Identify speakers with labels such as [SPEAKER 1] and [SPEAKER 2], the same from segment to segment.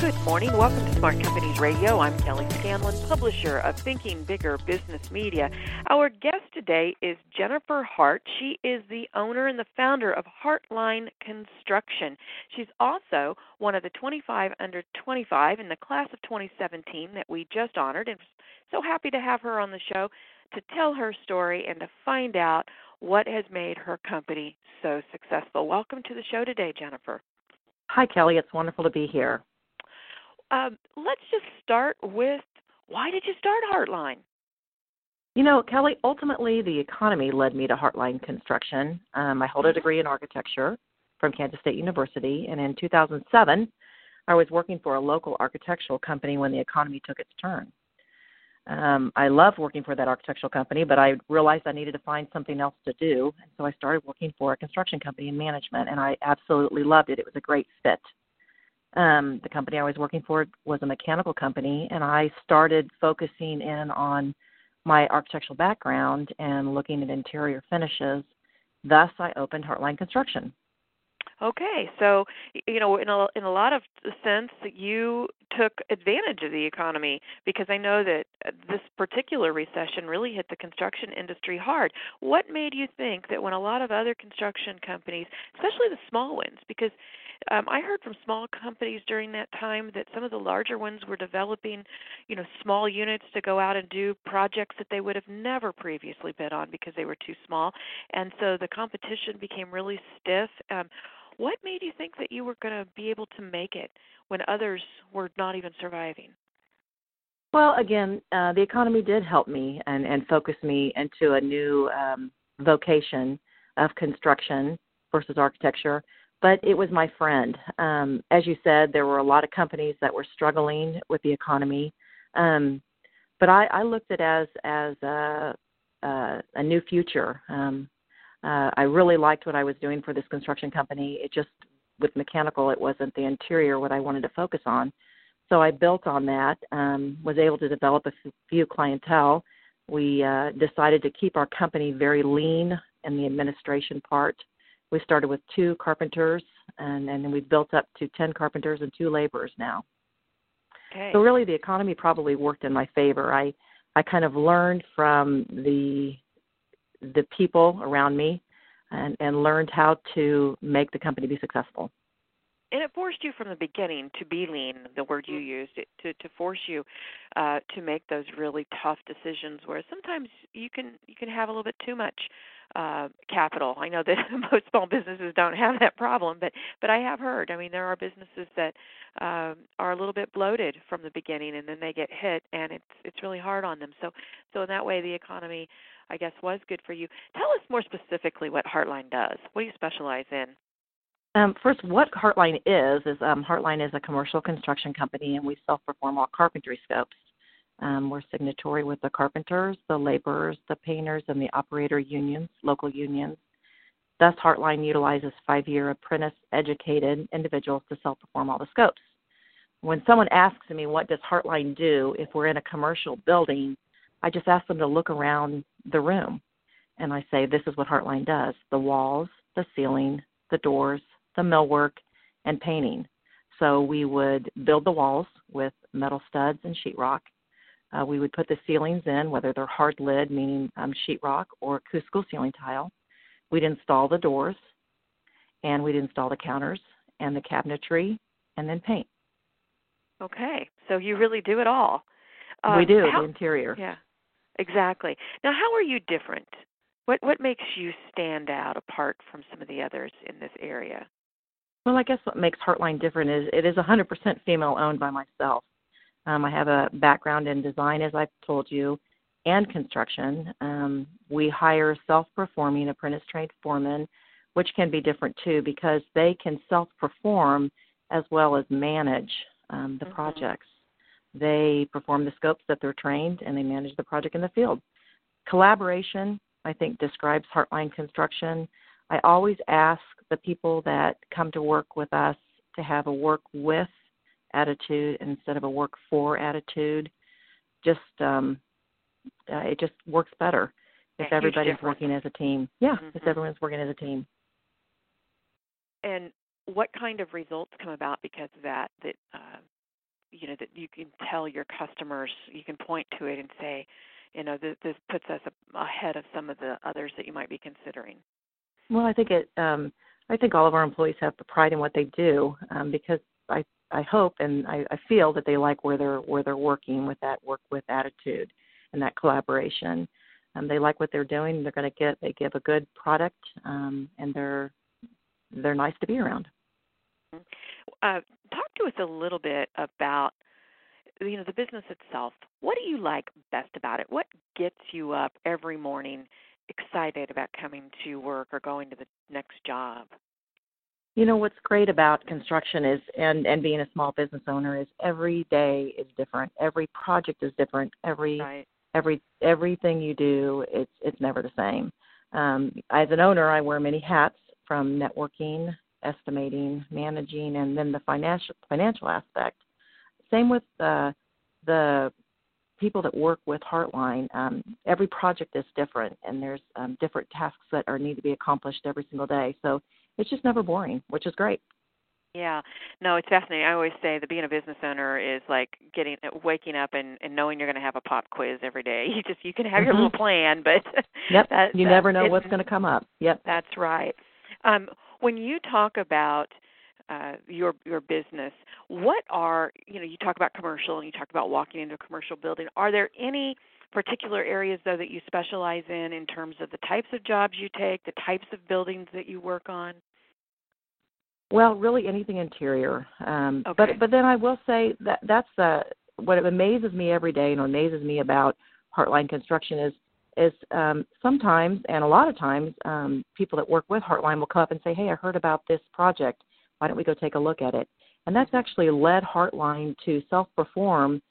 [SPEAKER 1] Good morning. Welcome to Smart Companies Radio. I'm Kelly Scanlon, publisher of Thinking Bigger Business Media. Our guest today is Jennifer Hart. She is the owner and the founder of Hartline Construction. She's also one of the 25 under 25 in the class of 2017 that we just honored, and so happy to have her on the show to tell her story and to find out what has made her company so successful. Welcome to the show today, Jennifer.
[SPEAKER 2] Hi, Kelly. It's wonderful to be here.
[SPEAKER 1] Um, let's just start with why did you start Hartline?
[SPEAKER 2] You know, Kelly, ultimately the economy led me to Hartline Construction. Um, I hold a mm-hmm. degree in architecture from Kansas State University, and in 2007, I was working for a local architectural company when the economy took its turn. Um, I loved working for that architectural company, but I realized I needed to find something else to do, and so I started working for a construction company in management, and I absolutely loved it. It was a great fit. Um, the company I was working for was a mechanical company, and I started focusing in on my architectural background and looking at interior finishes. Thus, I opened Hartline Construction.
[SPEAKER 1] Okay, so you know, in a in a lot of sense, you took advantage of the economy because I know that this particular recession really hit the construction industry hard. What made you think that when a lot of other construction companies, especially the small ones, because um, I heard from small companies during that time that some of the larger ones were developing, you know, small units to go out and do projects that they would have never previously bid on because they were too small, and so the competition became really stiff. Um, what made you think that you were going to be able to make it when others were not even surviving?
[SPEAKER 2] Well, again, uh, the economy did help me and, and focus me into a new um, vocation of construction versus architecture. But it was my friend. Um, as you said, there were a lot of companies that were struggling with the economy. Um, but I, I looked at it as as a, a, a new future. Um, uh, I really liked what I was doing for this construction company. It just with mechanical, it wasn't the interior what I wanted to focus on. So I built on that. Um, was able to develop a few clientele. We uh, decided to keep our company very lean in the administration part. We started with two carpenters, and, and then we've built up to 10 carpenters and two laborers now.
[SPEAKER 1] Okay.
[SPEAKER 2] So really, the economy probably worked in my favor. I I kind of learned from the the people around me and, and learned how to make the company be successful.
[SPEAKER 1] And it forced you from the beginning to be lean, the word you used, to to force you uh, to make those really tough decisions. Where sometimes you can you can have a little bit too much uh, capital. I know that most small businesses don't have that problem, but but I have heard. I mean, there are businesses that um, are a little bit bloated from the beginning, and then they get hit, and it's it's really hard on them. So so in that way, the economy I guess was good for you. Tell us more specifically what Hartline does. What do you specialize in?
[SPEAKER 2] Um, first, what Hartline is is um, Hartline is a commercial construction company, and we self-perform all carpentry scopes. Um, we're signatory with the carpenters, the laborers, the painters, and the operator unions, local unions. Thus, Hartline utilizes five-year apprentice-educated individuals to self-perform all the scopes. When someone asks me, "What does Hartline do?" if we're in a commercial building, I just ask them to look around the room. And I say, this is what Hartline does the walls, the ceiling, the doors, the millwork, and painting. So we would build the walls with metal studs and sheetrock. Uh, we would put the ceilings in, whether they're hard lid, meaning um, sheetrock, or acoustical ceiling tile. We'd install the doors, and we'd install the counters and the cabinetry, and then paint.
[SPEAKER 1] Okay, so you really do it all.
[SPEAKER 2] Um, we do
[SPEAKER 1] how,
[SPEAKER 2] the interior.
[SPEAKER 1] Yeah, Exactly. Now, how are you different? What what makes you stand out apart from some of the others in this area?
[SPEAKER 2] Well, I guess what makes Hartline different is it is 100% female owned by myself. Um, I have a background in design, as I've told you, and construction. Um, we hire self performing apprentice trained foremen, which can be different too because they can self perform as well as manage um, the mm-hmm. projects. They perform the scopes that they're trained and they manage the project in the field. Collaboration I think describes Hartline Construction. I always ask the people that come to work with us to have a work with attitude instead of a work for attitude. Just um, uh, it just works better if everybody's working as a team. Yeah, mm-hmm. if everyone's working as a team.
[SPEAKER 1] And what kind of results come about because of that? That uh, you know that you can tell your customers, you can point to it and say, you know, this, this puts us ahead of some of the others that you might be considering.
[SPEAKER 2] Well, I think it. Um, I think all of our employees have the pride in what they do um, because I I hope and I, I feel that they like where they're where they're working with that work with attitude and that collaboration. Um, they like what they're doing. They're going to get they give a good product um, and they're they're nice to be around.
[SPEAKER 1] Uh, talk to us a little bit about you know the business itself. What do you like best about it? What gets you up every morning excited about coming to work or going to the next job?
[SPEAKER 2] You know what's great about construction is and and being a small business owner is every day is different. Every project is different. Every
[SPEAKER 1] right.
[SPEAKER 2] every everything you do it's it's never the same. Um, as an owner, I wear many hats from networking, estimating, managing, and then the financial financial aspect. Same with uh, the people that work with Hartline, um, every project is different, and there's um, different tasks that are need to be accomplished every single day. So it's just never boring, which is great.
[SPEAKER 1] Yeah, no, it's fascinating. I always say that being a business owner is like getting waking up and, and knowing you're going to have a pop quiz every day. You just you can have mm-hmm. your little plan, but
[SPEAKER 2] yep,
[SPEAKER 1] that,
[SPEAKER 2] you
[SPEAKER 1] that,
[SPEAKER 2] never know what's going to come up. Yep,
[SPEAKER 1] that's right. Um, when you talk about uh, your your business. What are you know? You talk about commercial and you talk about walking into a commercial building. Are there any particular areas though that you specialize in in terms of the types of jobs you take, the types of buildings that you work on?
[SPEAKER 2] Well, really anything interior. Um,
[SPEAKER 1] okay.
[SPEAKER 2] But but then I will say that that's uh, what amazes me every day and amazes me about Hartline Construction is is um, sometimes and a lot of times um, people that work with Hartline will come up and say, "Hey, I heard about this project why don't we go take a look at it? And that's actually led Heartline to self perform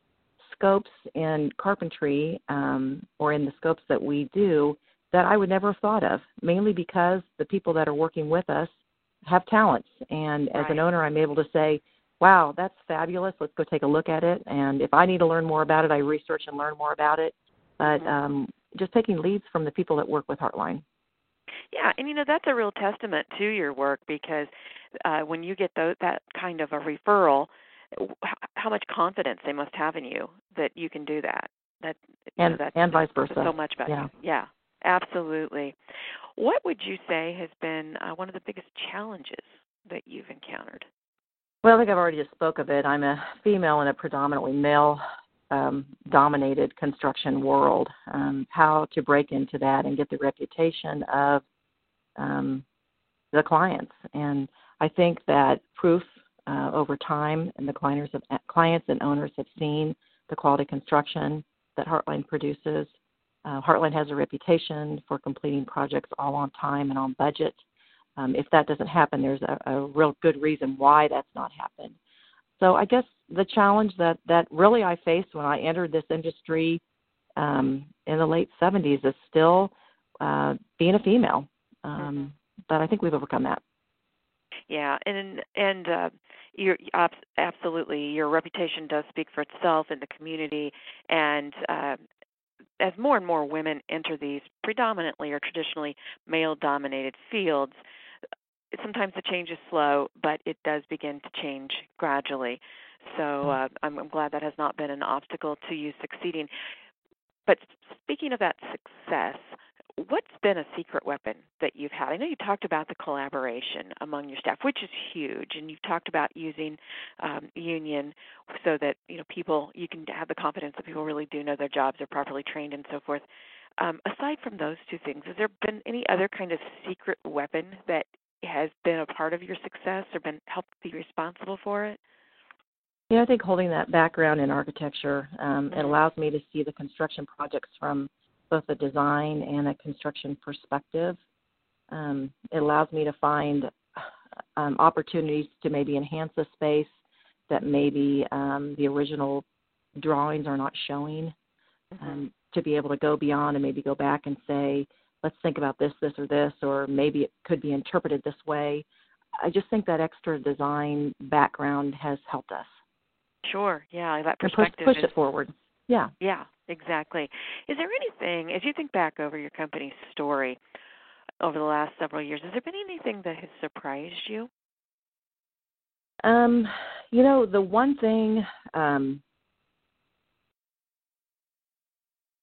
[SPEAKER 2] scopes in carpentry um, or in the scopes that we do that I would never have thought of, mainly because the people that are working with us have talents. And as an owner, I'm able to say, wow, that's fabulous. Let's go take a look at it. And if I need to learn more about it, I research and learn more about it. But mm-hmm. um, just taking leads from the people that work with Hartline.
[SPEAKER 1] Yeah, and you know that's a real testament to your work because uh, when you get those, that kind of a referral, how much confidence they must have in you that you can do that. That
[SPEAKER 2] and
[SPEAKER 1] know,
[SPEAKER 2] and vice versa.
[SPEAKER 1] So much about
[SPEAKER 2] yeah.
[SPEAKER 1] you. Yeah, absolutely. What would you say has been uh, one of the biggest challenges that you've encountered?
[SPEAKER 2] Well, I think I've already just spoke of it. I'm a female in a predominantly male um, dominated construction world. Um, how to break into that and get the reputation of um, the clients. And I think that proof uh, over time, and the clients, have, clients and owners have seen the quality construction that Hartline produces. Uh, Hartline has a reputation for completing projects all on time and on budget. Um, if that doesn't happen, there's a, a real good reason why that's not happened. So I guess the challenge that that really I faced when I entered this industry um, in the late 70s is still uh, being a female. Um, mm-hmm. But I think we've overcome that.
[SPEAKER 1] Yeah, and and uh, you're absolutely your reputation does speak for itself in the community, and uh, as more and more women enter these predominantly or traditionally male-dominated fields, sometimes the change is slow, but it does begin to change gradually. So mm-hmm. uh, I'm, I'm glad that has not been an obstacle to you succeeding. But speaking of that success, what's been a secret weapon that you've had? I know you talked about the collaboration among your staff, which is huge, and you've talked about using um, union so that you know people you can have the confidence that people really do know their jobs, are properly trained, and so forth. Um, aside from those two things, has there been any other kind of secret weapon that has been a part of your success or been helped be responsible for it?
[SPEAKER 2] Yeah, I think holding that background in architecture, um, it mm-hmm. allows me to see the construction projects from both a design and a construction perspective. Um, it allows me to find um, opportunities to maybe enhance a space that maybe um, the original drawings are not showing.
[SPEAKER 1] Mm-hmm.
[SPEAKER 2] Um, to be able to go beyond and maybe go back and say, let's think about this, this, or this, or maybe it could be interpreted this way. I just think that extra design background has helped us.
[SPEAKER 1] Sure. Yeah, that perspective
[SPEAKER 2] push, push
[SPEAKER 1] is,
[SPEAKER 2] it forward. Yeah.
[SPEAKER 1] Yeah, exactly. Is there anything, as you think back over your company's story over the last several years, has there been anything that has surprised you?
[SPEAKER 2] Um, you know, the one thing um,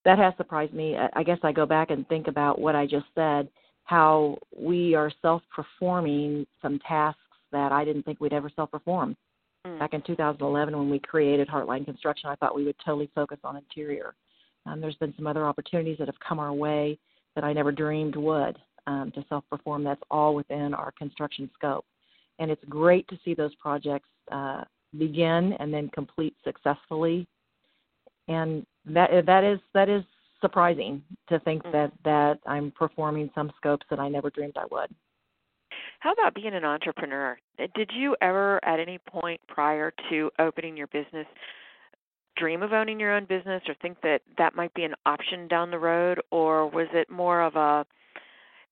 [SPEAKER 2] that has surprised me, I guess I go back and think about what I just said, how we are self performing some tasks that I didn't think we'd ever self perform. Mm. Back in 2011, when we created Hartline Construction, I thought we would totally focus on interior. Um, there's been some other opportunities that have come our way that I never dreamed would um, to self perform. That's all within our construction scope. And it's great to see those projects uh, begin and then complete successfully. And that that is that is surprising to think mm. that that I'm performing some scopes that I never dreamed I would.
[SPEAKER 1] How about being an entrepreneur? Did you ever, at any point prior to opening your business, dream of owning your own business or think that that might be an option down the road? Or was it more of a,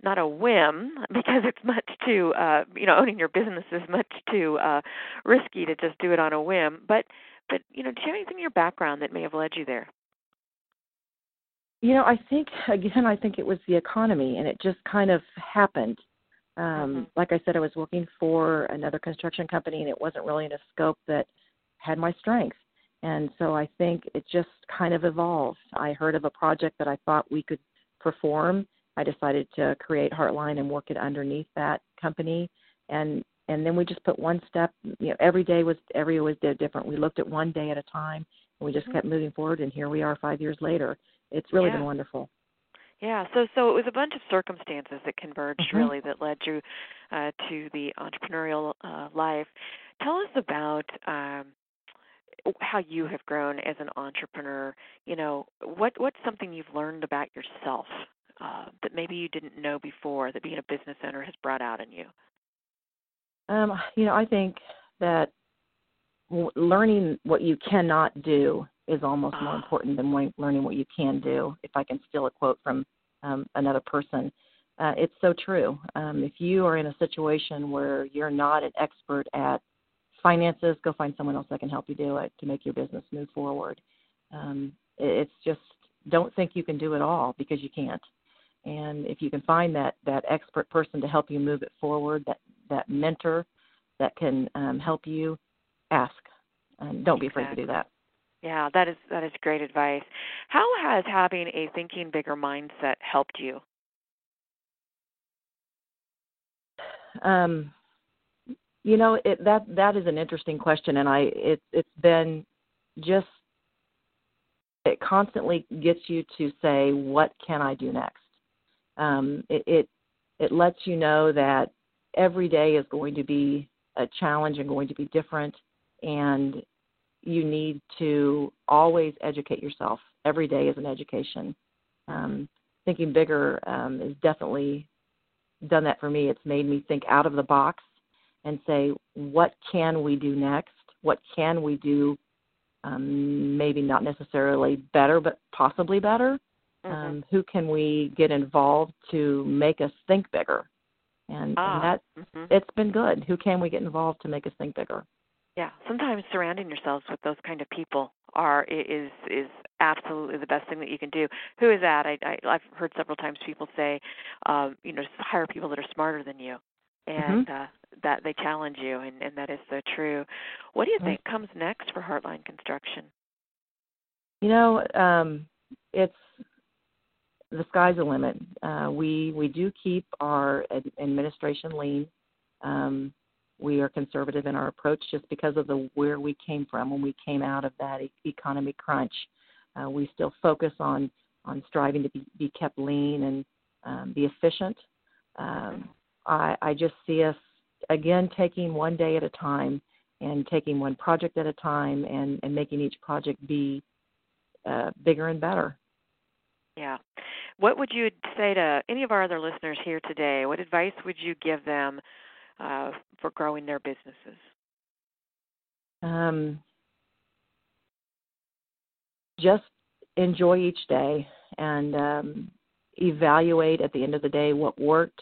[SPEAKER 1] not a whim because it's much too uh you know owning your business is much too uh risky to just do it on a whim but but you know do you have anything in your background that may have led you there
[SPEAKER 2] you know i think again i think it was the economy and it just kind of happened um, mm-hmm. Like I said, I was working for another construction company, and it wasn't really in a scope that had my strengths. And so I think it just kind of evolved. I heard of a project that I thought we could perform. I decided to create Hartline and work it underneath that company, and and then we just put one step. You know, every day was every was different. We looked at one day at a time, and we just mm-hmm. kept moving forward. And here we are, five years later. It's really
[SPEAKER 1] yeah.
[SPEAKER 2] been wonderful.
[SPEAKER 1] Yeah, so so it was a bunch of circumstances that converged
[SPEAKER 2] mm-hmm.
[SPEAKER 1] really that led you uh, to the entrepreneurial uh, life. Tell us about um, how you have grown as an entrepreneur. You know, what what's something you've learned about yourself uh, that maybe you didn't know before that being a business owner has brought out in you?
[SPEAKER 2] Um, you know, I think that learning what you cannot do is almost more important than learning what you can do. If I can steal a quote from um, another person, uh, it's so true. Um, if you are in a situation where you're not an expert at finances, go find someone else that can help you do it to make your business move forward. Um, it's just don't think you can do it all because you can't. And if you can find that that expert person to help you move it forward, that that mentor that can um, help you, ask. And don't be afraid to do that.
[SPEAKER 1] Yeah, that is that is great advice. How has having a thinking bigger mindset helped you?
[SPEAKER 2] Um, you know, it, that that is an interesting question, and I it it's been just it constantly gets you to say, what can I do next? Um, it, it it lets you know that every day is going to be a challenge and going to be different, and you need to always educate yourself. Every day is an education. Um, thinking bigger um, has definitely done that for me. It's made me think out of the box and say, what can we do next? What can we do? Um, maybe not necessarily better, but possibly better. Mm-hmm. Um, who can we get involved to make us think bigger? And, ah, and that mm-hmm. it's been good. Who can we get involved to make us think bigger?
[SPEAKER 1] Yeah, sometimes surrounding yourselves with those kind of people are is is absolutely the best thing that you can do. Who is that? I, I I've heard several times people say, um, you know, hire people that are smarter than you, and mm-hmm. uh, that they challenge you, and and that is so true. What do you mm-hmm. think comes next for Hartline Construction?
[SPEAKER 2] You know, um, it's the sky's the limit. Uh, we we do keep our ad- administration lean. Um, we are conservative in our approach just because of the where we came from when we came out of that e- economy crunch. Uh, we still focus on on striving to be, be kept lean and um, be efficient. Um, I, I just see us again taking one day at a time and taking one project at a time and, and making each project be uh, bigger and better.
[SPEAKER 1] Yeah. What would you say to any of our other listeners here today? What advice would you give them uh, for growing their businesses?
[SPEAKER 2] Um, just enjoy each day, and um, evaluate at the end of the day what worked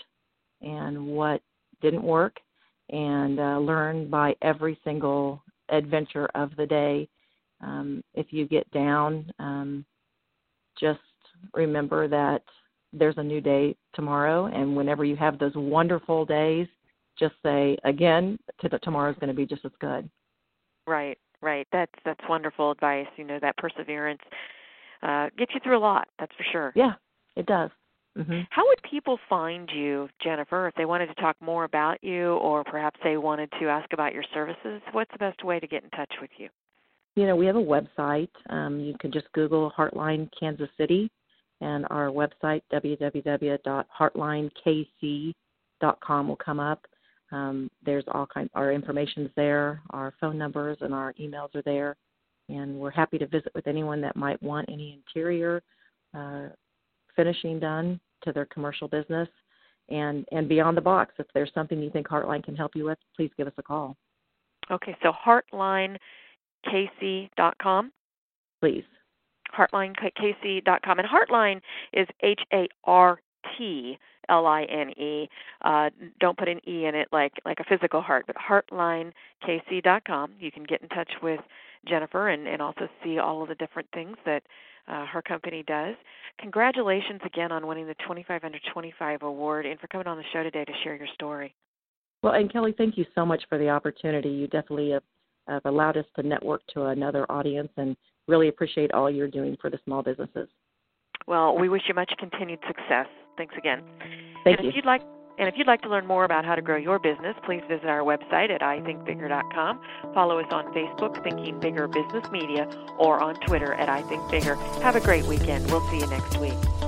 [SPEAKER 2] and what didn't work, and uh, learn by every single adventure of the day. Um, if you get down, um, just remember that there's a new day tomorrow, and whenever you have those wonderful days, just say again, tomorrow is going to be just as good.
[SPEAKER 1] Right, right. That's that's wonderful advice. You know that perseverance uh, gets you through a lot. That's for sure.
[SPEAKER 2] Yeah, it does.
[SPEAKER 1] Mm-hmm. How would people find you, Jennifer, if they wanted to talk more about you, or perhaps they wanted to ask about your services? What's the best way to get in touch with you?
[SPEAKER 2] You know, we have a website. Um, you can just Google Hartline Kansas City, and our website www.hartlinekc.com will come up. Um, there's all kind our information's there, our phone numbers and our emails are there, and we're happy to visit with anyone that might want any interior uh, finishing done to their commercial business, and and beyond the box. If there's something you think Hartline can help you with, please give us a call.
[SPEAKER 1] Okay, so hartlinekc.com.
[SPEAKER 2] Please.
[SPEAKER 1] Hartlinekc.com, and Hartline is H A R T L I N E. Uh, don't put an E in it like like a physical heart, but hartlinekc.com. You can get in touch with Jennifer and, and also see all of the different things that uh, her company does. Congratulations again on winning the 25 Under 25 award and for coming on the show today to share your story.
[SPEAKER 2] Well, and Kelly, thank you so much for the opportunity. You definitely have, have allowed us to network to another audience and really appreciate all you're doing for the small businesses.
[SPEAKER 1] Well, we wish you much continued success. Thanks again.
[SPEAKER 2] Thank
[SPEAKER 1] and
[SPEAKER 2] you.
[SPEAKER 1] If you'd like and if you'd like to learn more about how to grow your business, please visit our website at ithinkbigger.com. Follow us on Facebook, Thinking Bigger Business Media, or on Twitter at ithinkbigger. Have a great weekend. We'll see you next week.